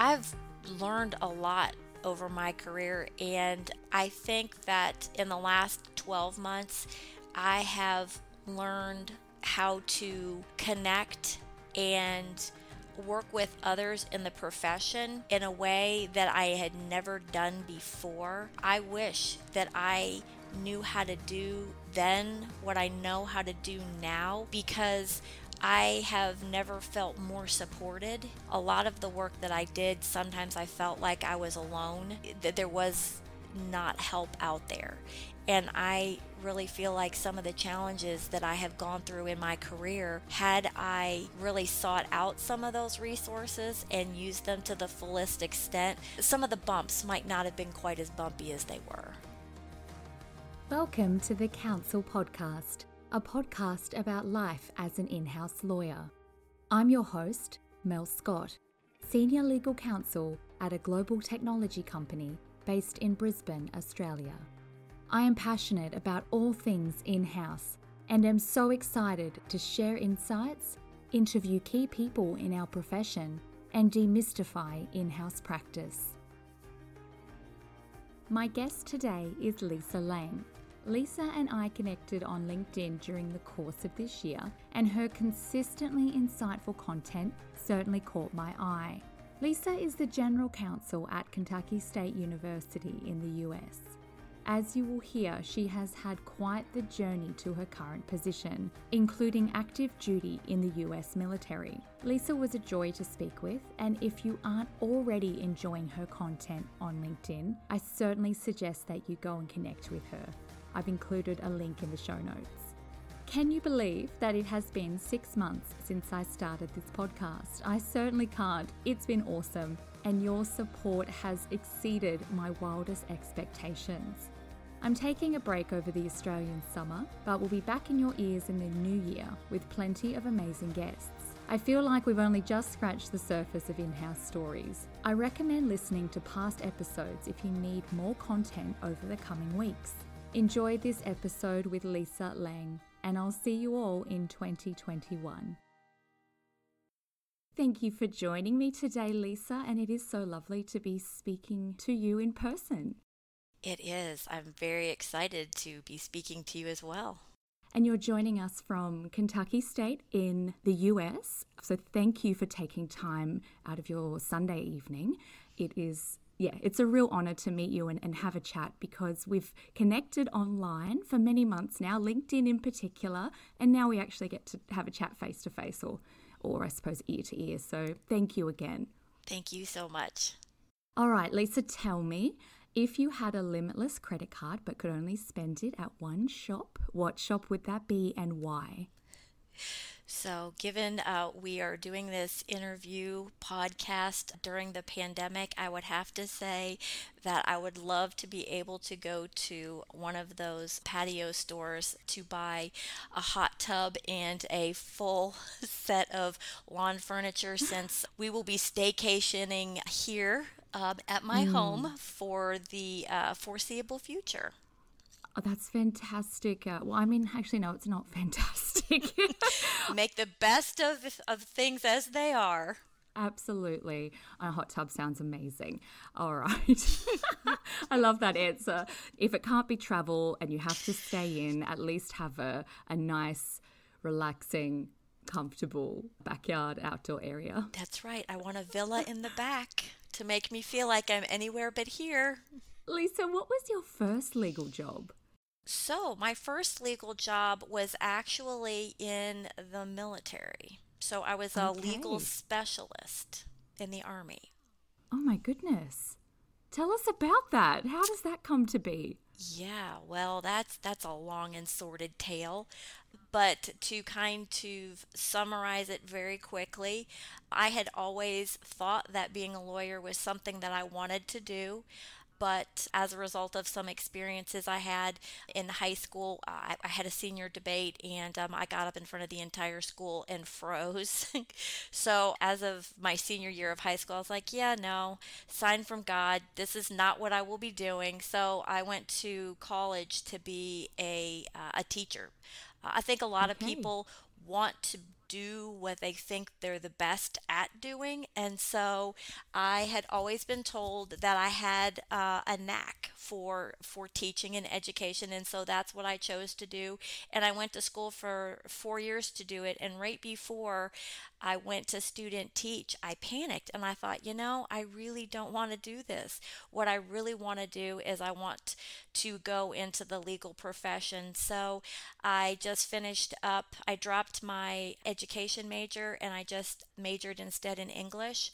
I've learned a lot over my career, and I think that in the last 12 months, I have learned how to connect and work with others in the profession in a way that I had never done before. I wish that I knew how to do then what I know how to do now because I have never felt more supported. A lot of the work that I did, sometimes I felt like I was alone, that there was not help out there. And I really feel like some of the challenges that I have gone through in my career, had I really sought out some of those resources and used them to the fullest extent, some of the bumps might not have been quite as bumpy as they were. Welcome to the Counsel Podcast, a podcast about life as an in house lawyer. I'm your host, Mel Scott, Senior Legal Counsel at a global technology company based in Brisbane, Australia. I am passionate about all things in house and am so excited to share insights, interview key people in our profession, and demystify in house practice. My guest today is Lisa Lang. Lisa and I connected on LinkedIn during the course of this year, and her consistently insightful content certainly caught my eye. Lisa is the General Counsel at Kentucky State University in the US. As you will hear, she has had quite the journey to her current position, including active duty in the US military. Lisa was a joy to speak with, and if you aren't already enjoying her content on LinkedIn, I certainly suggest that you go and connect with her. I've included a link in the show notes. Can you believe that it has been six months since I started this podcast? I certainly can't. It's been awesome and your support has exceeded my wildest expectations. I'm taking a break over the Australian summer, but we'll be back in your ears in the new year with plenty of amazing guests. I feel like we've only just scratched the surface of in house stories. I recommend listening to past episodes if you need more content over the coming weeks. Enjoy this episode with Lisa Lang, and I'll see you all in 2021. Thank you for joining me today, Lisa, and it is so lovely to be speaking to you in person. It is. I'm very excited to be speaking to you as well. And you're joining us from Kentucky State in the US. So thank you for taking time out of your Sunday evening. It is yeah, it's a real honor to meet you and, and have a chat because we've connected online for many months now, LinkedIn in particular, and now we actually get to have a chat face to face or or I suppose ear to ear. So thank you again. Thank you so much. All right, Lisa, tell me if you had a limitless credit card but could only spend it at one shop, what shop would that be and why? So, given uh, we are doing this interview podcast during the pandemic, I would have to say that I would love to be able to go to one of those patio stores to buy a hot tub and a full set of lawn furniture since we will be staycationing here um, at my mm. home for the uh, foreseeable future. Oh, that's fantastic. Uh, well, I mean, actually, no, it's not fantastic. Make the best of, of things as they are. Absolutely. A hot tub sounds amazing. All right. I love that answer. If it can't be travel and you have to stay in, at least have a, a nice, relaxing, comfortable backyard outdoor area. That's right. I want a villa in the back to make me feel like I'm anywhere but here. Lisa, what was your first legal job? So, my first legal job was actually in the military. So, I was a okay. legal specialist in the Army. Oh, my goodness. Tell us about that. How does that come to be? Yeah, well, that's that's a long and sordid tale, but to kind of summarize it very quickly, I had always thought that being a lawyer was something that I wanted to do but as a result of some experiences I had in high school, I, I had a senior debate and um, I got up in front of the entire school and froze. so, as of my senior year of high school, I was like, yeah, no, sign from God. This is not what I will be doing. So, I went to college to be a, uh, a teacher. Uh, I think a lot okay. of people want to do what they think they're the best at doing. And so I had always been told that I had uh, a knack for for teaching and education. And so that's what I chose to do. And I went to school for 4 years to do it. And right before I went to student teach I panicked and I thought you know I really don't want to do this. What I really want to do is I want to go into the legal profession. So I just finished up I dropped my education major and I just majored instead in English.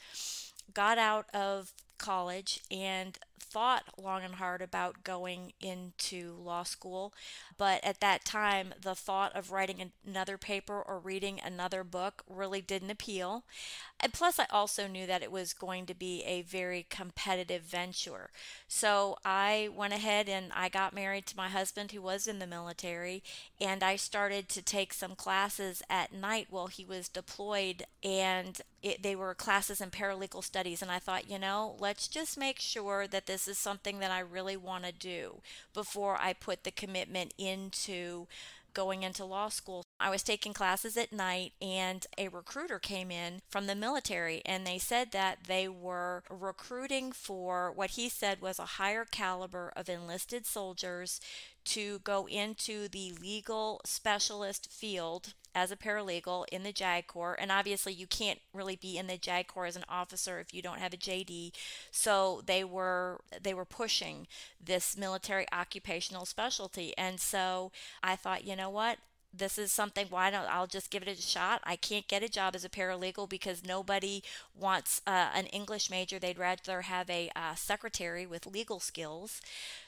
Got out of college and thought long and hard about going into law school. But at that time, the thought of writing another paper or reading another book really didn't appeal. And plus, I also knew that it was going to be a very competitive venture. So I went ahead and I got married to my husband, who was in the military, and I started to take some classes at night while he was deployed. And it, they were classes in paralegal studies. And I thought, you know, let's just make sure that this is something that I really want to do before I put the commitment into going into law school. I was taking classes at night, and a recruiter came in from the military, and they said that they were recruiting for what he said was a higher caliber of enlisted soldiers to go into the legal specialist field as a paralegal in the JAG Corps. And obviously, you can't really be in the JAG Corps as an officer if you don't have a JD. So they were they were pushing this military occupational specialty. And so I thought, you know what? This is something why don't I'll just give it a shot. I can't get a job as a paralegal because nobody wants uh, an English major. They'd rather have a uh, secretary with legal skills.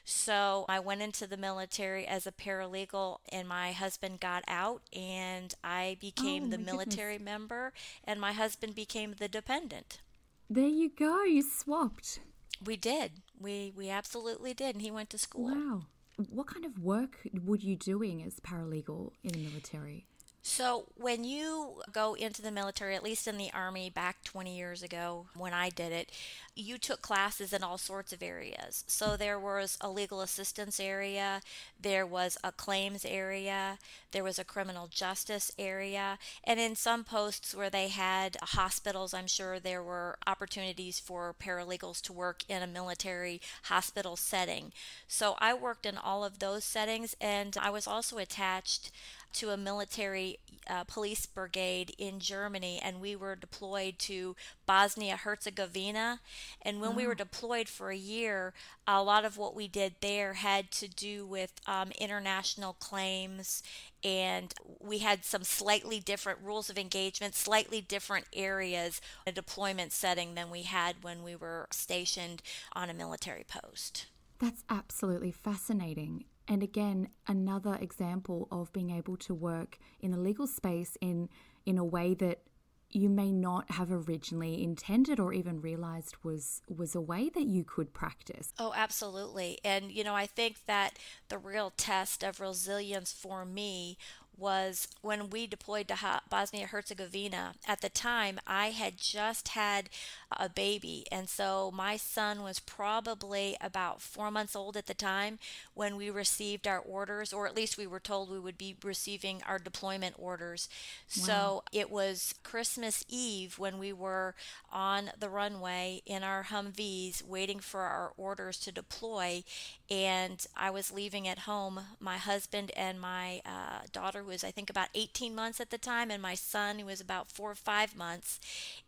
So I went into the military as a paralegal, and my husband got out, and I became oh, the military goodness. member, and my husband became the dependent. There you go. You swapped. We did. We we absolutely did, and he went to school. Wow what kind of work would you doing as paralegal in the military? So, when you go into the military, at least in the Army back 20 years ago when I did it, you took classes in all sorts of areas. So, there was a legal assistance area, there was a claims area, there was a criminal justice area, and in some posts where they had hospitals, I'm sure there were opportunities for paralegals to work in a military hospital setting. So, I worked in all of those settings, and I was also attached to a military uh, police brigade in Germany, and we were deployed to Bosnia Herzegovina. And when we were deployed for a year, a lot of what we did there had to do with um, international claims, and we had some slightly different rules of engagement, slightly different areas, a deployment setting than we had when we were stationed on a military post. That's absolutely fascinating. And again, another example of being able to work in the legal space in in a way that you may not have originally intended or even realized was was a way that you could practice. Oh, absolutely. And you know, I think that the real test of resilience for me was when we deployed to Bosnia Herzegovina. At the time, I had just had a baby, and so my son was probably about four months old at the time when we received our orders, or at least we were told we would be receiving our deployment orders. Wow. So it was Christmas Eve when we were on the runway in our Humvees waiting for our orders to deploy, and I was leaving at home. My husband and my uh, daughter was, I think, about 18 months at the time, and my son, who was about four or five months.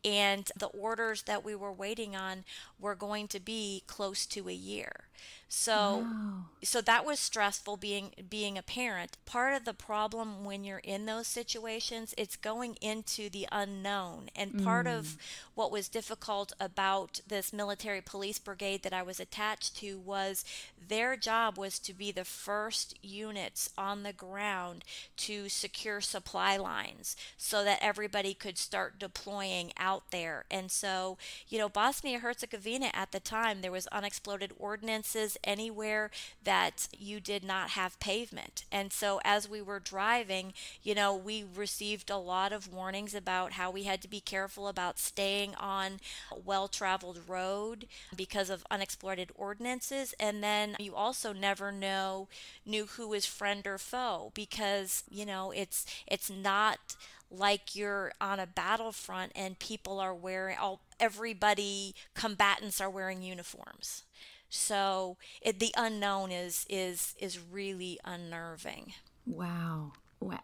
And the orders that we were waiting on were going to be close to a year. So wow. so that was stressful being being a parent. Part of the problem when you're in those situations, it's going into the unknown. And part mm. of what was difficult about this military police brigade that I was attached to was their job was to be the first units on the ground to secure supply lines so that everybody could start deploying out there. And so, you know, Bosnia Herzegovina at the time there was unexploded ordnances anywhere that you did not have pavement. And so as we were driving, you know, we received a lot of warnings about how we had to be careful about staying on well traveled road because of unexploded ordinances. And then you also never know knew who was friend or foe because, you know, it's it's not like you're on a battlefront and people are wearing all everybody combatants are wearing uniforms so it, the unknown is is is really unnerving wow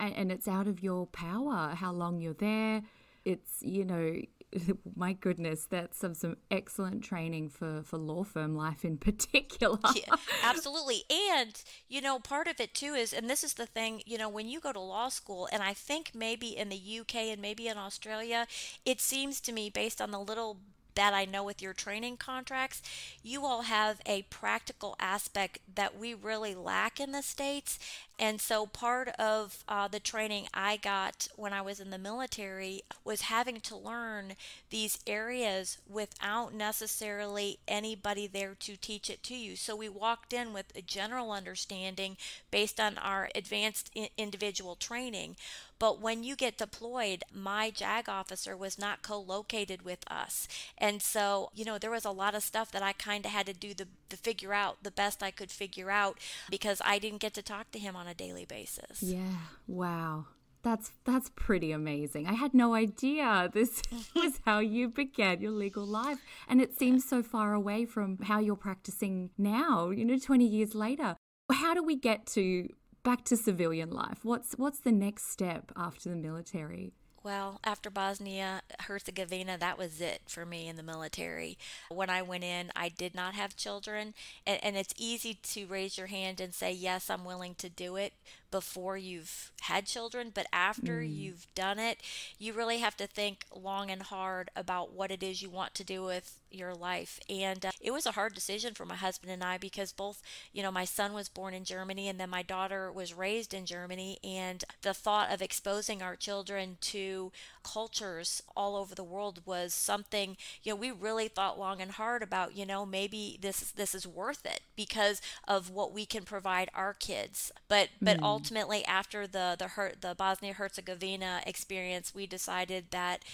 and it's out of your power how long you're there it's you know my goodness, that's some, some excellent training for, for law firm life in particular. yeah, absolutely. And, you know, part of it too is, and this is the thing, you know, when you go to law school, and I think maybe in the UK and maybe in Australia, it seems to me, based on the little that I know with your training contracts, you all have a practical aspect that we really lack in the States. And so part of uh, the training I got when I was in the military was having to learn these areas without necessarily anybody there to teach it to you. So we walked in with a general understanding based on our advanced individual training. But when you get deployed, my JAG officer was not co located with us. And so, you know, there was a lot of stuff that I kind of had to do the, the figure out the best I could figure out because I didn't get to talk to him on a daily basis. Yeah. Wow. That's that's pretty amazing. I had no idea this was how you began your legal life and it seems so far away from how you're practicing now, you know 20 years later. How do we get to back to civilian life? What's what's the next step after the military? Well, after Bosnia Herzegovina, that was it for me in the military. When I went in, I did not have children, and, and, it's easy to raise your hand and say, Yes, I'm willing to do it before you've had children. But after mm. you've done it, you really have to think long and hard about what it is you want to do with your life. And uh, it was a hard decision for my husband and I because both, you know, my son was born in Germany and then my daughter was raised in Germany. And the thought of exposing our children to cultures all over the world was something, you know, we really thought long and hard about, you know, maybe this this is worth it because of what we can provide our kids. But but mm. Ultimately after the the the Bosnia Herzegovina experience, we decided that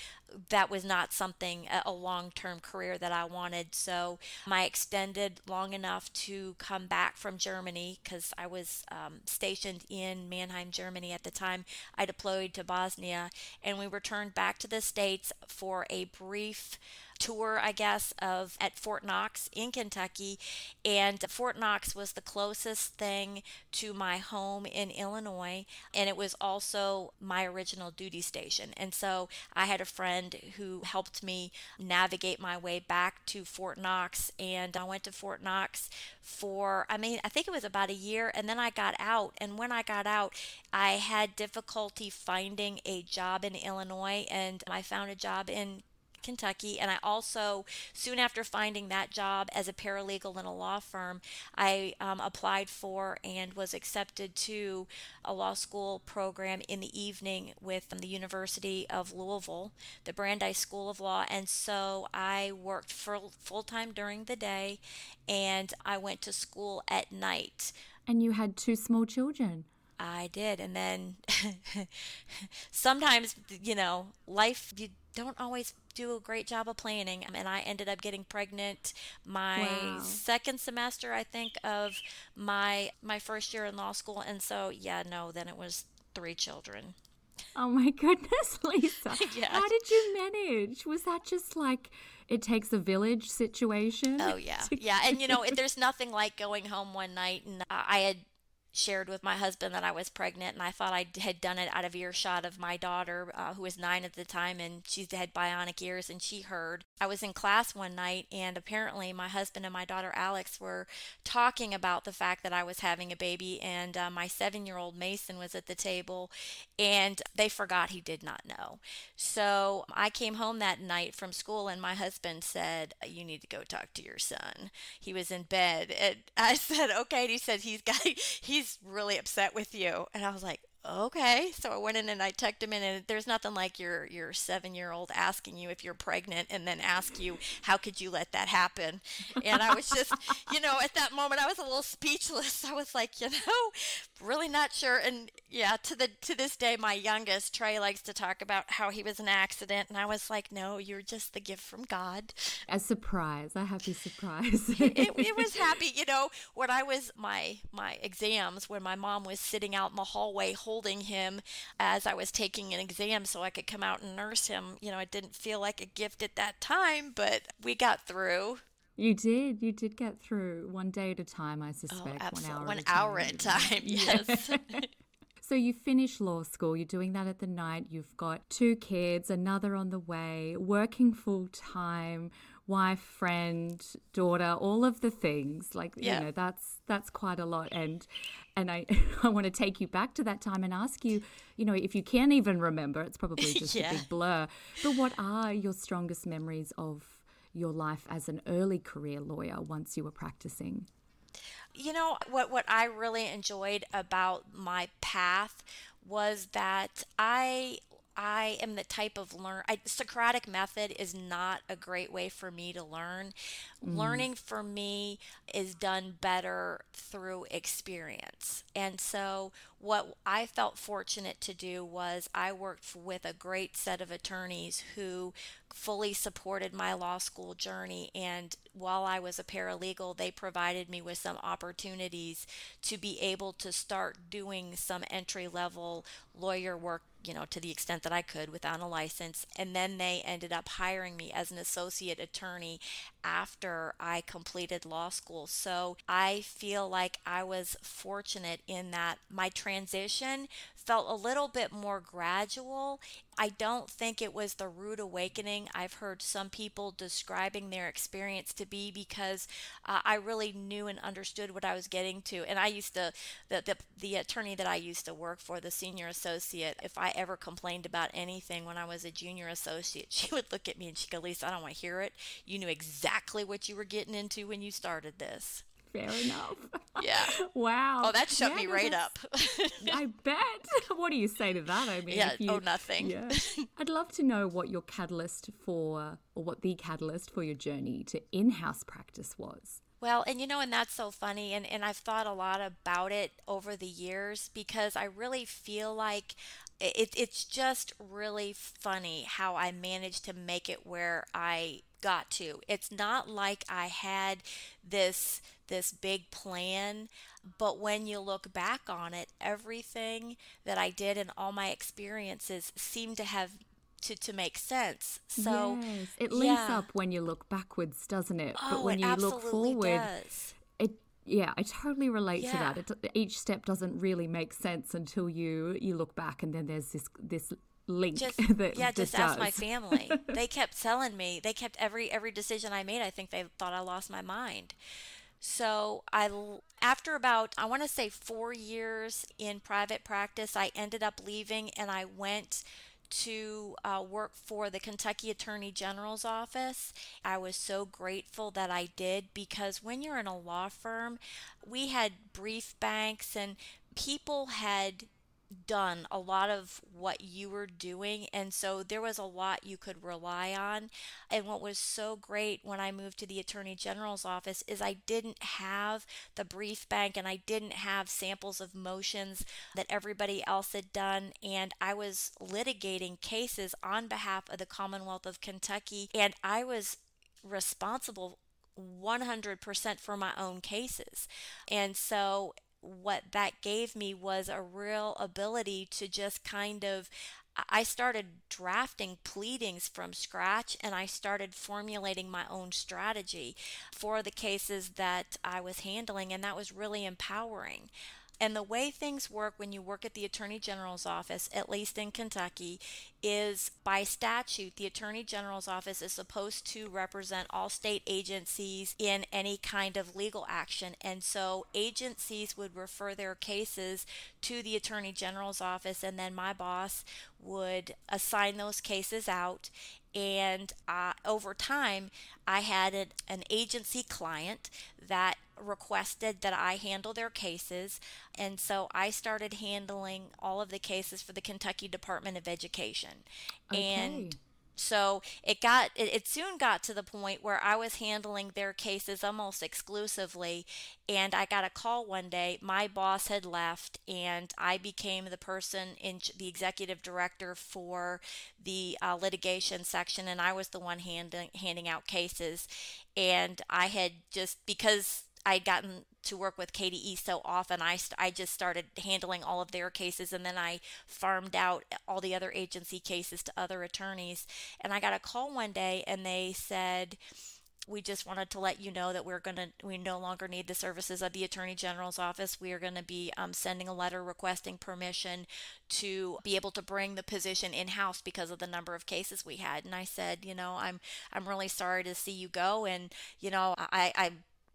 that was not something a long-term career that I wanted. So I extended long enough to come back from Germany because I was um, stationed in Mannheim, Germany at the time. I deployed to Bosnia, and we returned back to the states for a brief tour, I guess, of at Fort Knox in Kentucky, and Fort Knox was the closest thing to my home in Illinois, and it was also my original duty station. And so I had a friend who helped me navigate my way back to Fort Knox, and I went to Fort Knox for, I mean, I think it was about a year, and then I got out. And when I got out, I had difficulty finding a job in Illinois, and I found a job in Kentucky. And I also, soon after finding that job as a paralegal in a law firm, I um, applied for and was accepted to a law school program in the evening with the University of Louisville, the Brandeis School of Law. And so I worked full time during the day and I went to school at night. And you had two small children. I did. And then sometimes, you know, life, you don't always do a great job of planning. And I ended up getting pregnant my wow. second semester, I think, of my my first year in law school. And so, yeah, no, then it was three children. Oh my goodness, Lisa. yeah. How did you manage? Was that just like it takes a village situation? Oh, yeah. Yeah. And, you know, there's nothing like going home one night and I had shared with my husband that I was pregnant, and I thought I had done it out of earshot of my daughter, uh, who was nine at the time, and she had bionic ears, and she heard. I was in class one night, and apparently my husband and my daughter Alex were talking about the fact that I was having a baby, and uh, my seven year old Mason was at the table, and they forgot he did not know. So I came home that night from school, and my husband said, You need to go talk to your son. He was in bed, and I said, Okay. And he said, He's got, he's he's really upset with you. And I was like, okay. So I went in and I tucked him in, and there's nothing like your your seven year old asking you if you're pregnant, and then ask you how could you let that happen. And I was just, you know, at that moment I was a little speechless. I was like, you know, really not sure. And yeah, to the to this day, my youngest Trey likes to talk about how he was an accident, and I was like, no, you're just the gift from God. A surprise, a happy surprise. it, it was happy, you know, when I was my my exams, when my mom was sitting out in the hallway holding him as I was taking an exam so I could come out and nurse him. You know, it didn't feel like a gift at that time, but we got through. You did. You did get through one day at a time, I oh, suspect. Oh. One hour, one at, hour at a time. Yes. so you finish law school, you're doing that at the night, you've got two kids, another on the way, working full time, wife, friend, daughter, all of the things. Like yeah. you know, that's that's quite a lot. And and I I want to take you back to that time and ask you, you know, if you can even remember, it's probably just yeah. a big blur. But what are your strongest memories of your life as an early career lawyer once you were practicing? You know what what I really enjoyed about my path was that I I am the type of learn. I, Socratic method is not a great way for me to learn. Mm. Learning for me is done better through experience. And so, what I felt fortunate to do was I worked with a great set of attorneys who fully supported my law school journey. And while I was a paralegal, they provided me with some opportunities to be able to start doing some entry level lawyer work you know, to the extent that I could without a license. And then they ended up hiring me as an associate attorney after I completed law school. So I feel like I was fortunate in that my transition felt a little bit more gradual. I don't think it was the rude awakening I've heard some people describing their experience to be because uh, I really knew and understood what I was getting to. And I used to, the, the, the attorney that I used to work for, the senior associate, if I ever complained about anything when I was a junior associate, she would look at me and she'd go, Lisa, I don't want to hear it. You knew exactly what you were getting into when you started this. Fair enough. Yeah. wow. Oh, that shut yeah, me right up. I bet. What do you say to that? I mean, yeah. You, oh, nothing. Yeah. I'd love to know what your catalyst for, or what the catalyst for your journey to in-house practice was. Well, and you know, and that's so funny, and, and I've thought a lot about it over the years because I really feel like it, it's just really funny how I managed to make it where I got to. It's not like I had this this big plan, but when you look back on it, everything that I did and all my experiences seem to have to, to make sense. So yes, it links yeah. up when you look backwards, doesn't it? Oh, but when you look forward, does. Yeah, I totally relate yeah. to that. It, each step doesn't really make sense until you you look back, and then there's this this link just, that yeah just ask my family they kept telling me they kept every every decision i made i think they thought i lost my mind so i after about i want to say four years in private practice i ended up leaving and i went to uh, work for the Kentucky Attorney General's office. I was so grateful that I did because when you're in a law firm, we had brief banks and people had done a lot of what you were doing and so there was a lot you could rely on and what was so great when I moved to the attorney general's office is I didn't have the brief bank and I didn't have samples of motions that everybody else had done and I was litigating cases on behalf of the Commonwealth of Kentucky and I was responsible 100% for my own cases. And so what that gave me was a real ability to just kind of I started drafting pleadings from scratch and I started formulating my own strategy for the cases that I was handling, and that was really empowering. And the way things work when you work at the Attorney General's office, at least in Kentucky, is by statute, the Attorney General's office is supposed to represent all state agencies in any kind of legal action. And so agencies would refer their cases to the Attorney General's office, and then my boss would assign those cases out And uh, over time, I had an, an agency client that requested that I handle their cases. And so I started handling all of the cases for the Kentucky Department of Education. Okay. And so it got it, it, soon got to the point where I was handling their cases almost exclusively and I got a call one day. My boss had left and I became the person in the executive director for the uh, litigation section and I was the one handing handing out cases. And I had just because I'd gotten to work with KDE so often, I, I just started handling all of their cases and then I farmed out all the other agency cases to other attorneys. And I got a call one day and they said, we just wanted to let you know that we're going to we no longer need the services of the attorney general's office we are going to be um, sending a letter requesting permission to be able to bring the position in house because of the number of cases we had and i said you know i'm i'm really sorry to see you go and you know i i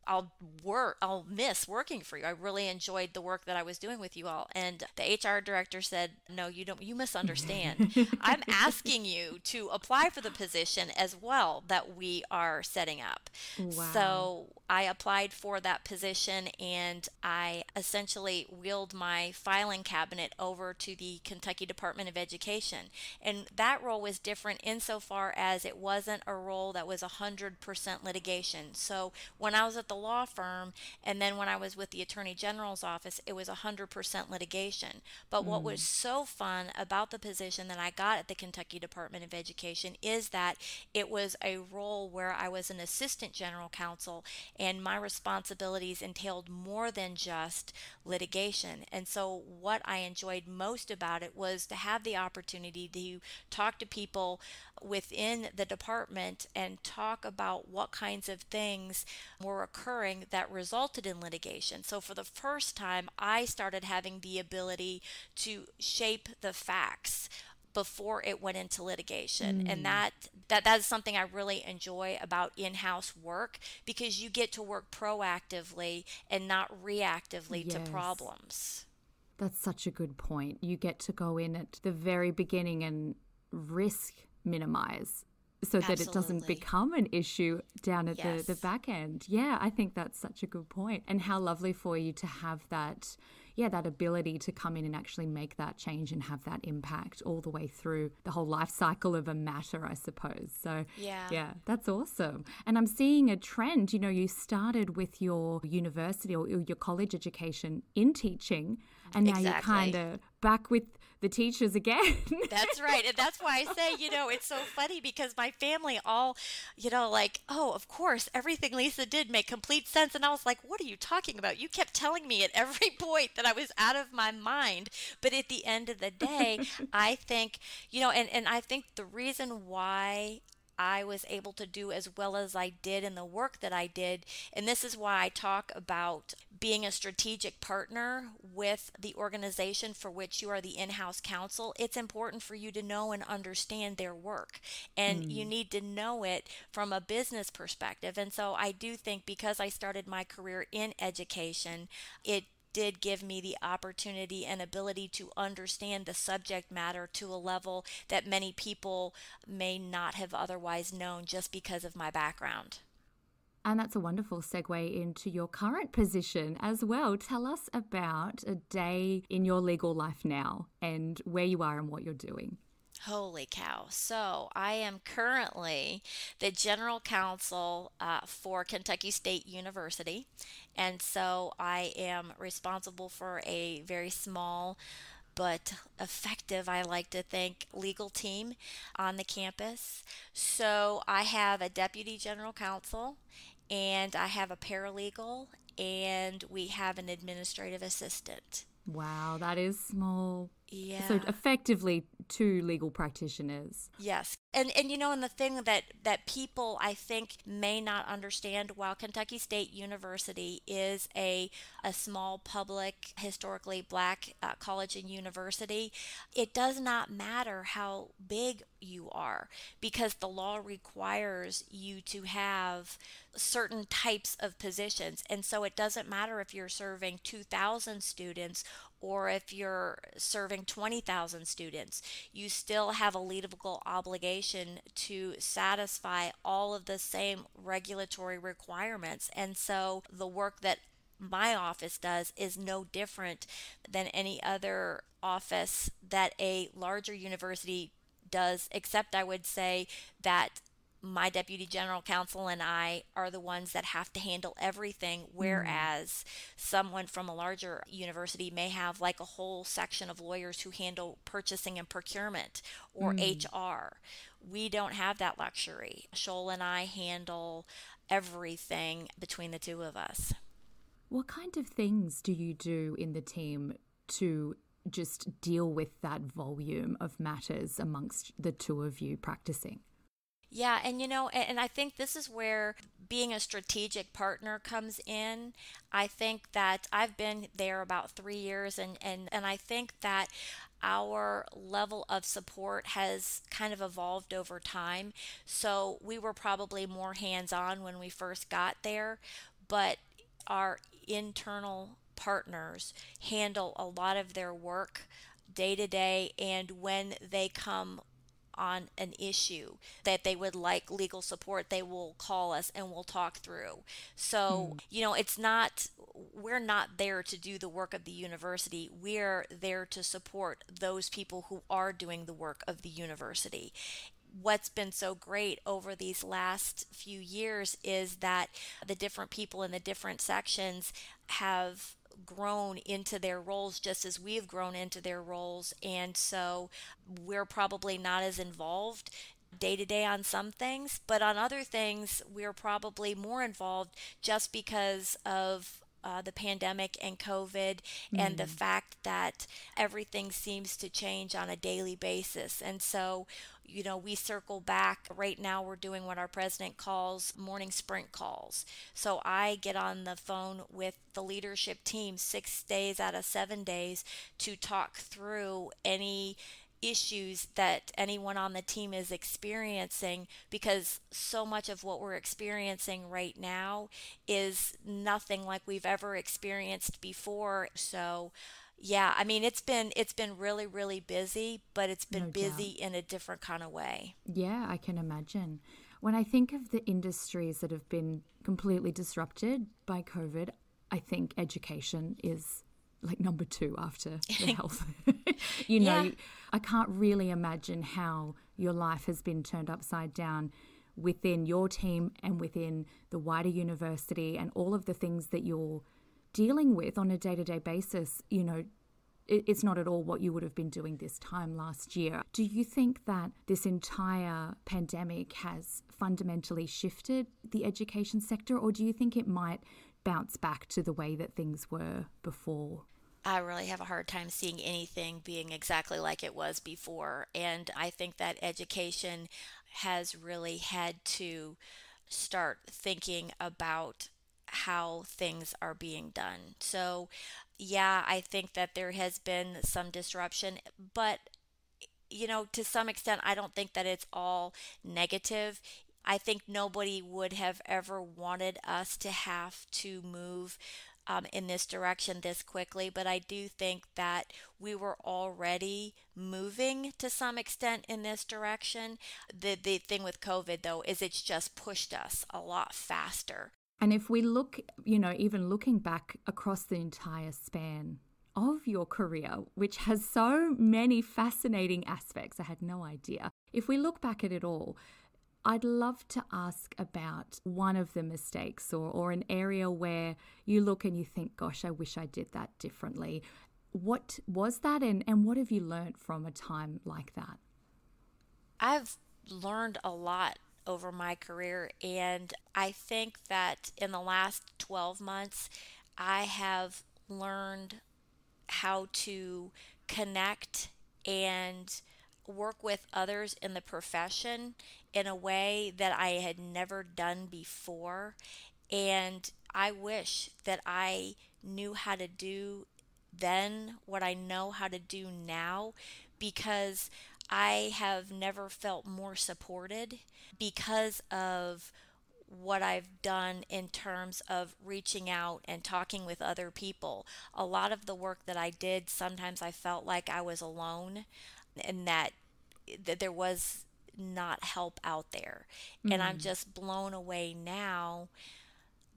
I'll work I'll miss working for you. I really enjoyed the work that I was doing with you all. And the HR director said, "No, you don't you misunderstand. I'm asking you to apply for the position as well that we are setting up." Wow. So, I applied for that position and I essentially wheeled my filing cabinet over to the Kentucky Department of Education. And that role was different insofar as it wasn't a role that was 100% litigation. So, when I was at the law firm. And then when I was with the Attorney General's office, it was 100% litigation. But mm. what was mm. so fun about the position that I got at the Kentucky Department of Education is that it was a role where I was an assistant general counsel and my responsibilities entailed more than just litigation. And so, what I enjoyed most about it was to have the opportunity to talk to people within the department and talk about what kinds of things were occurring that resulted in litigation. So, for the first time, I started having the ability to shape the facts before it went into litigation mm. and that that that is something I really enjoy about in-house work because you get to work proactively and not reactively yes. to problems. That's such a good point. You get to go in at the very beginning and risk minimize so Absolutely. that it doesn't become an issue down at yes. the, the back end. Yeah, I think that's such a good point. And how lovely for you to have that, yeah, that ability to come in and actually make that change and have that impact all the way through the whole life cycle of a matter, I suppose. So, yeah, yeah that's awesome. And I'm seeing a trend. You know, you started with your university or your college education in teaching, and now exactly. you're kind of back with the teachers again. that's right. And that's why I say, you know, it's so funny because my family all, you know, like, oh, of course, everything Lisa did make complete sense. And I was like, what are you talking about? You kept telling me at every point that I was out of my mind. But at the end of the day, I think, you know, and, and I think the reason why I was able to do as well as I did in the work that I did. And this is why I talk about being a strategic partner with the organization for which you are the in house counsel. It's important for you to know and understand their work. And mm. you need to know it from a business perspective. And so I do think because I started my career in education, it did give me the opportunity and ability to understand the subject matter to a level that many people may not have otherwise known just because of my background. And that's a wonderful segue into your current position as well. Tell us about a day in your legal life now and where you are and what you're doing. Holy cow. So, I am currently the general counsel uh, for Kentucky State University. And so, I am responsible for a very small but effective, I like to think, legal team on the campus. So, I have a deputy general counsel, and I have a paralegal, and we have an administrative assistant. Wow, that is small. Yeah. So effectively two legal practitioners. Yes. And and you know and the thing that that people I think may not understand while Kentucky State University is a a small public historically black uh, college and university, it does not matter how big you are because the law requires you to have certain types of positions. And so it doesn't matter if you're serving 2,000 students or if you're serving 20,000 students, you still have a legal obligation to satisfy all of the same regulatory requirements. And so the work that my office does is no different than any other office that a larger university does, except I would say that my deputy general counsel and I are the ones that have to handle everything, whereas mm. someone from a larger university may have like a whole section of lawyers who handle purchasing and procurement or mm. HR. We don't have that luxury. Shoal and I handle everything between the two of us. What kind of things do you do in the team to just deal with that volume of matters amongst the two of you practicing? Yeah, and you know, and, I think this is where being a strategic partner comes in. I think that I've been there about three years, and, and, and I think that our level of support has kind of evolved over time. So we were probably more hands on when we first got there, but our internal partners handle a lot of their work day to day and when they come on an issue that they would like legal support, they will call us and we'll talk through. So, mm. you know, it's not, we're not there to do the work of the university. We're there to support those people who are doing the work of the university what's been so great over these last few years is that the different people in the different sections have grown into their roles just as we've grown into their roles. And so we're probably not as involved day to day on some things, but on other things, we're probably more involved just because of uh, the pandemic and COVID, mm. and the mm. fact that everything seems to change on a daily basis. And so, you know, we circle back. Right now, we're doing what our president calls morning sprint calls. So I get on the phone with the leadership team six days out of seven days to talk through any issues that anyone on the team is experiencing because so much of what we're experiencing right now is nothing like we've ever experienced before so yeah i mean it's been it's been really really busy but it's been no busy in a different kind of way yeah i can imagine when i think of the industries that have been completely disrupted by covid i think education is like number two after the health. you know, yeah. I can't really imagine how your life has been turned upside down within your team and within the wider university and all of the things that you're dealing with on a day to day basis. You know, it's not at all what you would have been doing this time last year. Do you think that this entire pandemic has fundamentally shifted the education sector, or do you think it might bounce back to the way that things were before? I really have a hard time seeing anything being exactly like it was before. And I think that education has really had to start thinking about how things are being done. So, yeah, I think that there has been some disruption, but you know, to some extent, I don't think that it's all negative. I think nobody would have ever wanted us to have to move um, in this direction this quickly, but I do think that we were already moving to some extent in this direction. The the thing with COVID though is it's just pushed us a lot faster. And if we look, you know, even looking back across the entire span of your career, which has so many fascinating aspects, I had no idea. If we look back at it all, I'd love to ask about one of the mistakes or, or an area where you look and you think, gosh, I wish I did that differently. What was that, and, and what have you learned from a time like that? I've learned a lot over my career, and I think that in the last 12 months, I have learned how to connect and work with others in the profession in a way that I had never done before. And I wish that I knew how to do then what I know how to do now because I have never felt more supported because of what I've done in terms of reaching out and talking with other people. A lot of the work that I did, sometimes I felt like I was alone and that, that there was not help out there. Mm. And I'm mm. just blown away now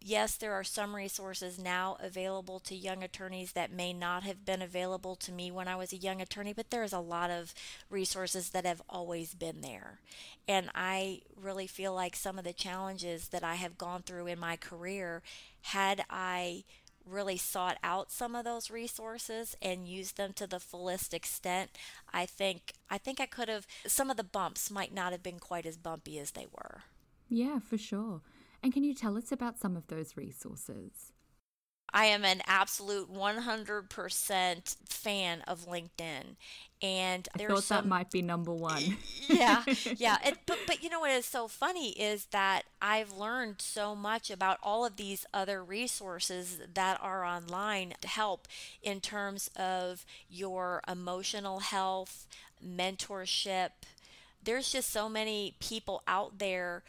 yes, there are some resources now available to young attorneys that may not have been available to me when I was a young attorney, but there's a lot of resources that have always been there. And I really feel like some of the challenges that I have gone through in my career, had I really sought out some of those resources and used them to the fullest extent, I think I think I could have some of the bumps might not have been quite as bumpy as they were. Yeah, for sure. And can you tell us about some of those resources? I am an absolute 100% fan of LinkedIn. And I thought some, that might be number one. yeah, yeah. It, but, but you know what is so funny is that I've learned so much about all of these other resources that are online to help in terms of your emotional health, mentorship. There's just so many people out there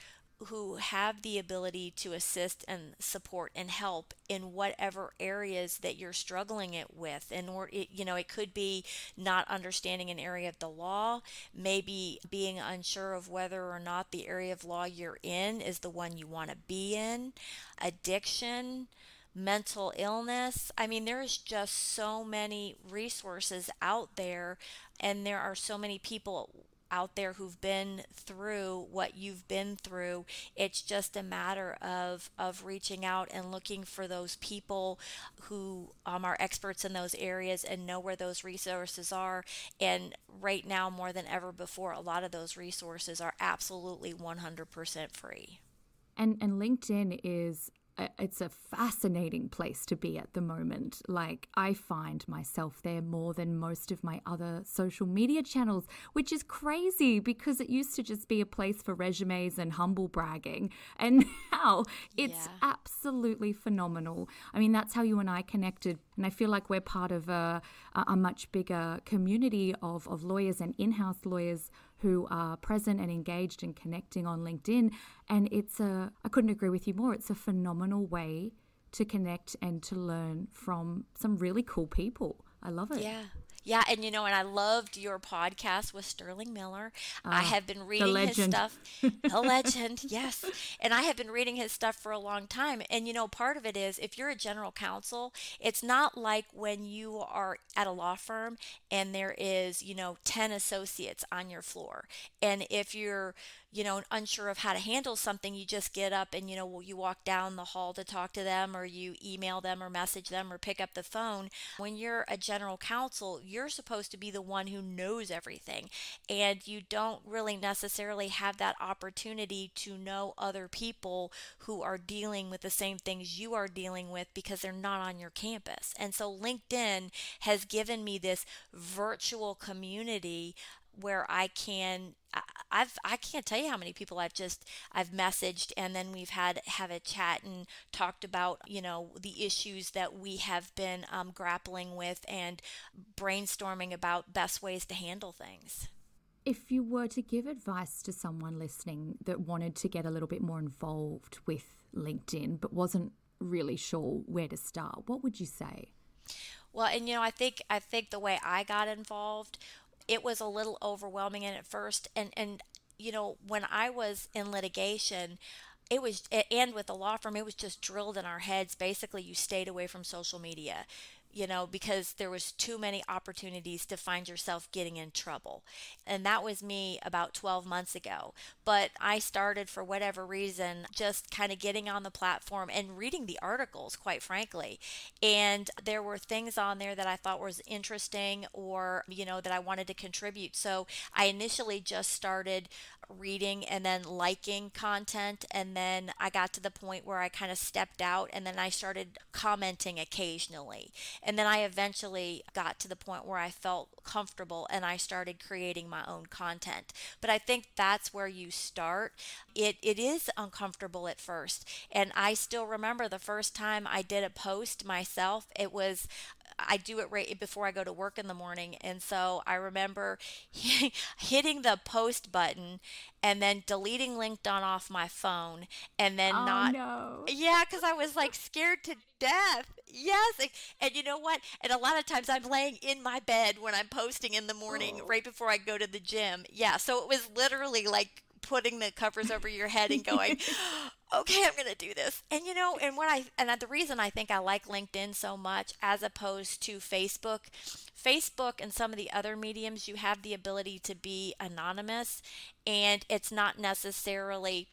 who have the ability to assist and support and help in whatever areas that you're struggling it with and or it, you know it could be not understanding an area of the law maybe being unsure of whether or not the area of law you're in is the one you want to be in addiction mental illness. I mean, there's just so many resources out there, and there are so many people out there who've been through what you've been through. It's just a matter of of reaching out and looking for those people who um, are experts in those areas and know where those resources are. And right now, more than ever before, a lot of those resources are absolutely 100% free. And and LinkedIn is it's a fascinating place to be at the moment. Like, I find myself there more than most of my other social media channels, which is crazy because it used to just be a place for resumes and humble bragging. And now it's yeah. absolutely phenomenal. I mean, that's how you and I connected. And I feel like we're part of a, a much bigger community of, of lawyers and in house lawyers who are present and engaged and connecting on LinkedIn. And it's a, I couldn't agree with you more, it's a phenomenal way to connect and to learn from some really cool people. I love it. Yeah. Yeah, and you know, and I loved your podcast with Sterling Miller. I ah, have been reading his stuff. A legend, yes. And I have been reading his stuff for a long time. And you know, part of it is if you're a general counsel, it's not like when you are at a law firm and there is, you know, 10 associates on your floor. And if you're you know, unsure of how to handle something, you just get up and, you know, you walk down the hall to talk to them or you email them or message them or pick up the phone. When you're a general counsel, you're supposed to be the one who knows everything. And you don't really necessarily have that opportunity to know other people who are dealing with the same things you are dealing with because they're not on your campus. And so LinkedIn has given me this virtual community where I can I've I can't tell you how many people I've just I've messaged and then we've had have a chat and talked about you know the issues that we have been um, grappling with and brainstorming about best ways to handle things. If you were to give advice to someone listening that wanted to get a little bit more involved with LinkedIn but wasn't really sure where to start, what would you say? Well, and you know, I think I think the way I got involved it was a little overwhelming at first and and you know when i was in litigation it was and with the law firm it was just drilled in our heads. Basically you stayed away from social media you know, because there was too many opportunities to find yourself getting in trouble. And that was me about 12 months ago. But I started for whatever reason just kind of getting on the platform and reading the articles, quite frankly. And there were things on there that I thought was interesting or, you know, that I wanted to contribute. So I initially just started reading and then liking content. And then I got to the point where I kind of stepped out and then I started commenting occasionally. And then I eventually got to the point where I felt comfortable and I started creating my own content. But I think that's where you start. It it is uncomfortable at first. And I still remember the first time I did a post myself, it was I do it right before I go to work in the morning. And so I remember hitting the post button and then deleting LinkedIn off my phone and then oh, not. No. Yeah, because I was like scared to death. Yes. And you know what? And a lot of times I'm laying in my bed when I'm posting in the morning oh. right before I go to the gym. Yeah. So it was literally like putting the covers over your head and going, okay, I'm going to do this. And you know, and what I and the reason I think I like LinkedIn so much as opposed to Facebook, Facebook and some of the other mediums, you have the ability to be anonymous and it's not necessarily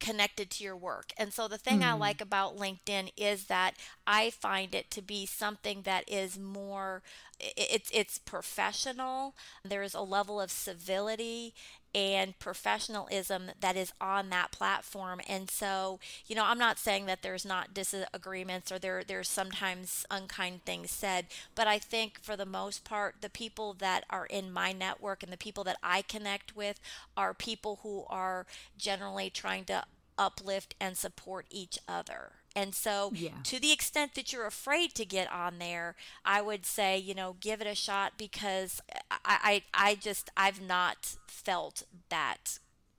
connected to your work. And so the thing mm. I hmm. like about LinkedIn is that I find it to be something that is more it's it's professional. There is a level of civility and professionalism that is on that platform. And so, you know, I'm not saying that there's not disagreements or there there's sometimes unkind things said, but I think for the most part, the people that are in my network and the people that I connect with are people who are generally trying to uplift and support each other. And so, yeah. to the extent that you're afraid to get on there, I would say, you know, give it a shot because I, I, I just, I've not felt that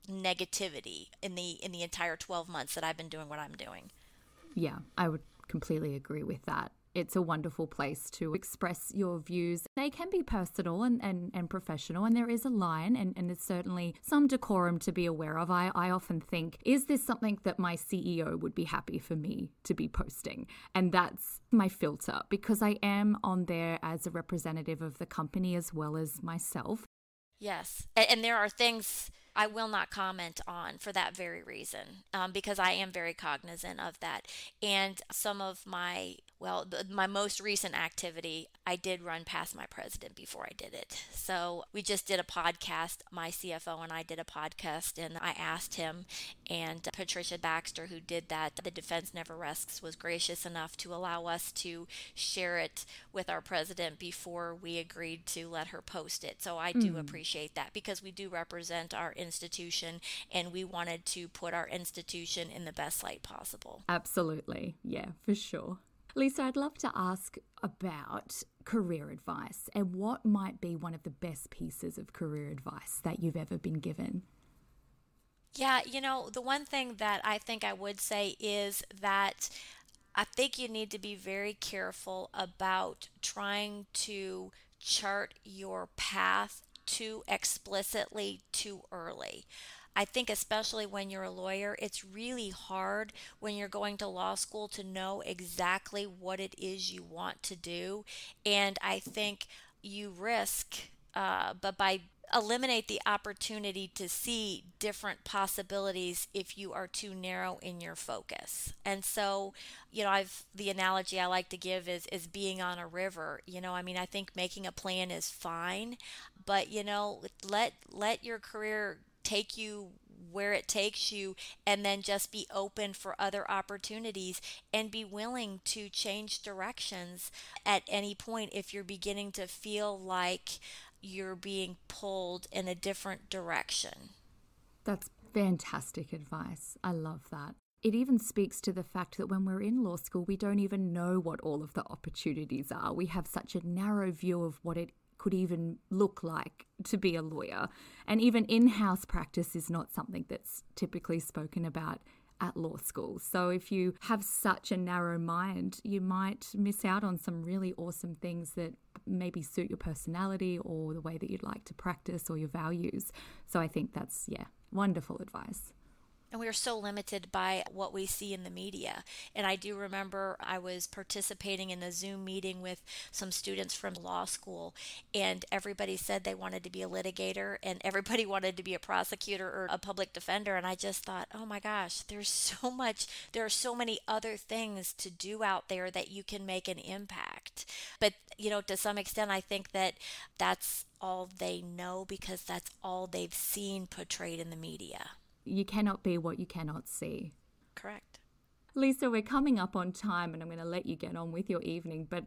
negativity in the in the entire 12 months that I've been doing what I'm doing. Yeah, I would completely agree with that it's a wonderful place to express your views. They can be personal and, and, and professional, and there is a line, and, and there's certainly some decorum to be aware of. I, I often think, is this something that my CEO would be happy for me to be posting? And that's my filter because I am on there as a representative of the company as well as myself. Yes. And, and there are things I will not comment on for that very reason um, because I am very cognizant of that. And some of my well, the, my most recent activity, I did run past my president before I did it. So we just did a podcast. My CFO and I did a podcast, and I asked him, and Patricia Baxter, who did that, the Defense Never Rests, was gracious enough to allow us to share it with our president before we agreed to let her post it. So I do mm. appreciate that because we do represent our institution, and we wanted to put our institution in the best light possible. Absolutely. Yeah, for sure. Lisa, I'd love to ask about career advice and what might be one of the best pieces of career advice that you've ever been given. Yeah, you know, the one thing that I think I would say is that I think you need to be very careful about trying to chart your path too explicitly too early. I think, especially when you're a lawyer, it's really hard when you're going to law school to know exactly what it is you want to do. And I think you risk, uh, but by eliminate the opportunity to see different possibilities if you are too narrow in your focus. And so, you know, I've the analogy I like to give is is being on a river. You know, I mean, I think making a plan is fine, but you know, let let your career take you where it takes you and then just be open for other opportunities and be willing to change directions at any point if you're beginning to feel like you're being pulled in a different direction. That's fantastic advice. I love that. It even speaks to the fact that when we're in law school, we don't even know what all of the opportunities are. We have such a narrow view of what it could even look like to be a lawyer. And even in house practice is not something that's typically spoken about at law school. So if you have such a narrow mind, you might miss out on some really awesome things that maybe suit your personality or the way that you'd like to practice or your values. So I think that's, yeah, wonderful advice and we are so limited by what we see in the media. And I do remember I was participating in a Zoom meeting with some students from law school, and everybody said they wanted to be a litigator, and everybody wanted to be a prosecutor or a public defender. And I just thought, oh my gosh, there's so much, there are so many other things to do out there that you can make an impact. But, you know, to some extent, I think that that's all they know because that's all they've seen portrayed in the media you cannot be what you cannot see. Correct. Lisa, we're coming up on time and I'm going to let you get on with your evening, but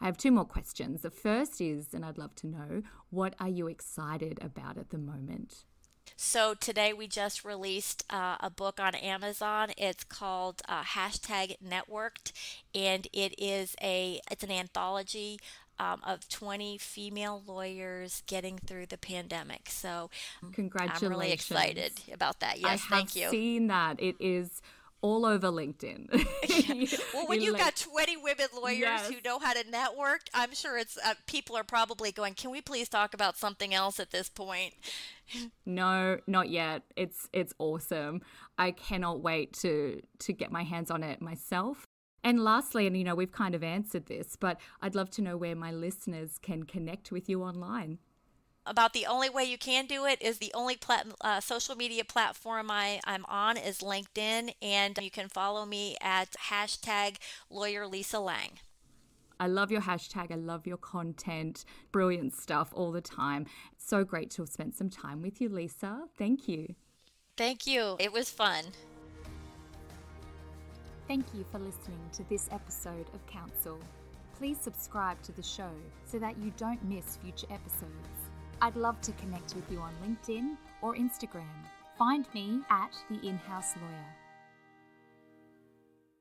I have two more questions. The first is, and I'd love to know, what are you excited about at the moment? So today we just released uh, a book on Amazon. It's called uh, hashtag Networked, and it is a it's an anthology um, of 20 female lawyers getting through the pandemic. So congratulations! I'm really excited about that. Yes, I thank you. Seen that it is all over LinkedIn. well, when you got 20 women lawyers yes. who know how to network, I'm sure it's uh, people are probably going, "Can we please talk about something else at this point?" no, not yet. It's it's awesome. I cannot wait to to get my hands on it myself. And lastly, and you know, we've kind of answered this, but I'd love to know where my listeners can connect with you online about the only way you can do it is the only plat- uh, social media platform I, I'm on is LinkedIn, and you can follow me at hashtag lawyer Lisa Lang. I love your hashtag. I love your content. Brilliant stuff all the time. So great to have spent some time with you, Lisa. Thank you. Thank you. It was fun. Thank you for listening to this episode of Counsel. Please subscribe to the show so that you don't miss future episodes. I'd love to connect with you on LinkedIn or Instagram. Find me at The In House Lawyer.